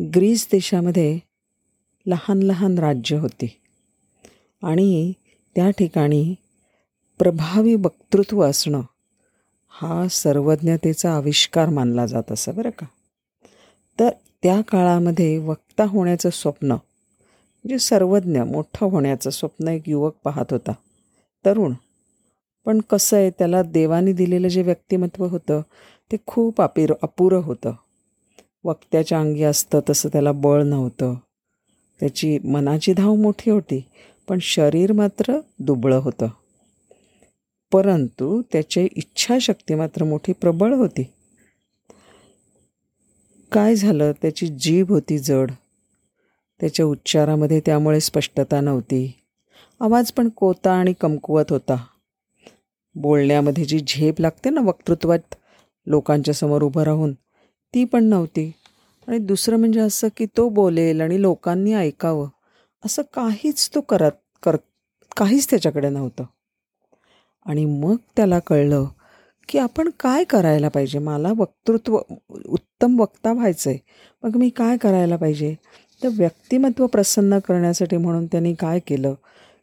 Greece देशामध्ये लहान लहान राज्य होती. आणि त्या ठिकाणी प्रभावी वक्तृत्व असणं हा सर्वज्ञतेचा आविष्कार मानला जात असं बरं का? तर त्या काळामध्ये वक्ता होण्याचं स्वप्न म्हणजे सर्वज्ञ मोठं होण्याचं स्वप्न एक युवक पाहत होता तरुण. पण कसं आहे त्याला देवाने दिलेलं जे व्यक्तिमत्व होतं ते खूप अपिर अपुरं होतं. वक्त्याच्या अंगी असतं तसं त्याला बळ नव्हतं. त्याची मनाची धाव मोठी होती पण शरीर मात्र दुबळं होतं. परंतु त्याची इच्छाशक्ती मात्र मोठी प्रबळ होती. काय झालं? त्याची जीभ होती जड. त्याच्या उच्चारामध्ये त्यामुळे स्पष्टता नव्हती. आवाज पण कोता आणि कमकुवत होता. बोलण्यामध्ये जी झेप लागते ना वक्तृत्वात लोकांच्या समोर उभं राहून ती पण नव्हती. आणि दुसरं म्हणजे असं की तो बोलेल आणि लोकांनी ऐकावं. असं काहीच तो करत कर काहीच त्याच्याकडे नव्हतं. आणि मग त्याला कळलं की आपण काय करायला पाहिजे? मला वक्तृत्व उत्तम वक्ता व्हायचं आहे मग मी काय करायला पाहिजे? तर व्यक्तिमत्व प्रसन्न करण्यासाठी म्हणून त्यांनी काय केलं?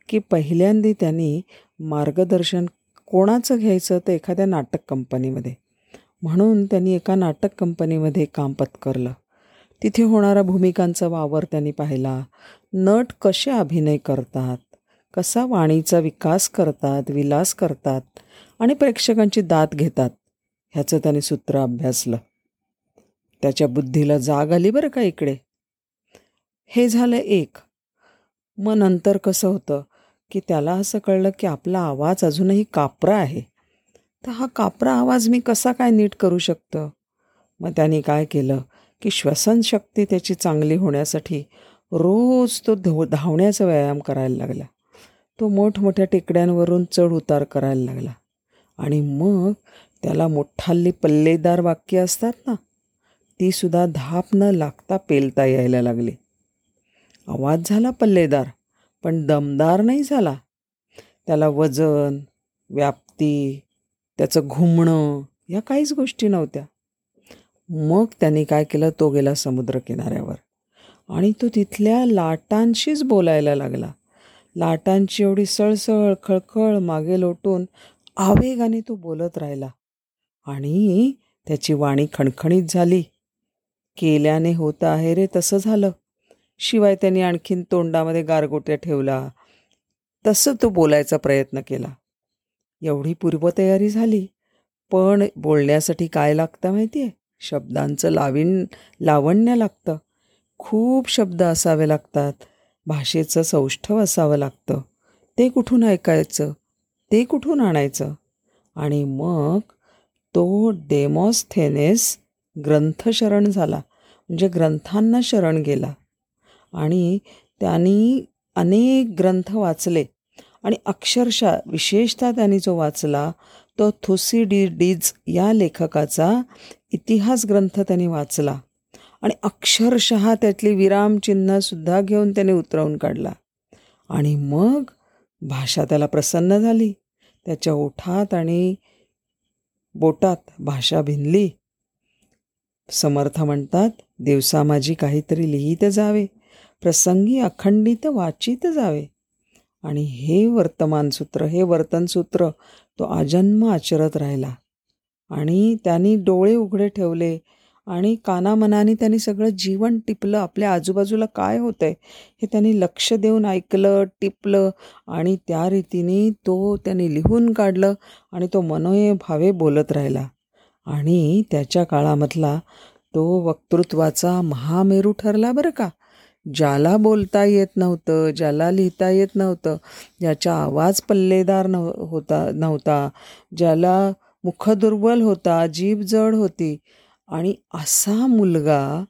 की पहिल्यांदा त्यांनी मार्गदर्शन कोणाचं घ्यायचं? तर एखाद्या नाटक कंपनीमध्ये. म्हणून त्यांनी एका नाटक कंपनीमध्ये काम पत्करलं. तिथे होणारा भूमिकांचा वावर त्यांनी पाहिला. नट कसे अभिनय करतात? कसा वाणीचा विकास करतात? विलास करतात? आणि प्रेक्षकांची दात घेतात? ह्याचं त्याने सूत्र अभ्यासलं. त्याच्या बुद्धीला जाग आली बरं का इकडे? हे झालं एक. मग नंतर कसं होतं? की त्याला असं कळलं की आपला आवाज अजूनही कापरा आहे. तर हा कापरा आवाज मी कसा काय नीट करू शकतो? मग त्याने काय केलं की श्वसनशक्ती त्याची चांगली होण्यासाठी रोज तो धव धावण्याचा व्यायाम करायला लागला. तो मोठमोठ्या टेकड्यांवरून चढ उतार करायला लागला. आणि मग त्याला मोठाल्ली पल्लेदार वाक्य असतात ना तीसुद्धा धाप न लागता पेलता यायला लागली. आवाज झाला पल्लेदार पण दमदार नाही झाला. त्याला वजन व्याप्ती त्याचं घुमणं या काहीच गोष्टी नव्हत्या. मग त्याने काय केलं? तो गेला समुद्रकिनाऱ्यावर. आणि तो तिथल्या लाटांशीच बोलायला लागला. लाटांची एवढी सळसळ खळखळ मागे लोटून आवेगाने तो बोलत राहिला. आणि त्याची वाणी खणखणीत झाली. केल्याने होतं आहे रे तसं झालं. शिवाय त्यांनी आणखीन तोंडामध्ये गारगोट्या ठेवला तसं तो बोलायचा प्रयत्न केला. एवढी पूर्वतयारी झाली. पण बोलण्यासाठी काय लागतं माहिती आहे शब्दांचं लावीन लावण्य लागतं. खूप शब्द असावे लागतात. भाषेचं सौष्ठव असावं लागतं. ते कुठून ऐकायचं? ते कुठून आणायचं? आणि मग तो डेमॉस्थेनेस ग्रंथशरण झाला. म्हणजे ग्रंथांना शरण गेला. आणि त्यांनी अनेक ग्रंथ वाचले. आणि अक्षरशः विशेषतः त्यांनी जो वाचला तो डीज या लेखकाचा इतिहास ग्रंथ त्यांनी वाचला. आणि अक्षरशः त्यातली विरामचिन्हसुद्धा घेऊन त्याने उतरवून काढला. आणि मग भाषा त्याला प्रसन्न झाली. त्याच्या ओठात आणि बोटात भाषा भिनली. समर्थ म्हणतात दिवसा माझी काहीतरी लिहित जावे. प्रसंगी अखंडित वाचित जावे. आणि हे वर्तमानसूत्र हे वर्तनसूत्र तो आजन्म आचरत राहिला. आणि त्यांनी डोळे उघडे ठेवले आणि कानामनाने त्यांनी सगळं जीवन टिपलं. आपल्या आजूबाजूला काय होतं आहे हे त्यांनी लक्ष देऊन ऐकलं टिपलं आणि त्या रीतीने तो त्यांनी लिहून काढलं आणि तो मनोये भावे बोलत राहिला. आणि त्याच्या काळामधला तो वक्तृत्वाचा महामेरू ठरला बरं का? ज्याला बोलता येत नव्हतं ज्याला लिहिता येत नव्हतं ज्याचा आवाज पल्लेदार नव होता नव्हता ज्याला मुखदुर्बल होता जीभ जड होती. आणि असा मुलगा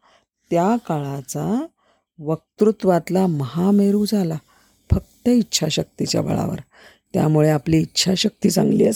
त्या काळाचा वक्तृत्वातला महामेरू झाला फक्त इच्छाशक्तीच्या बळावर. त्यामुळे आपली इच्छाशक्ती चांगली असते.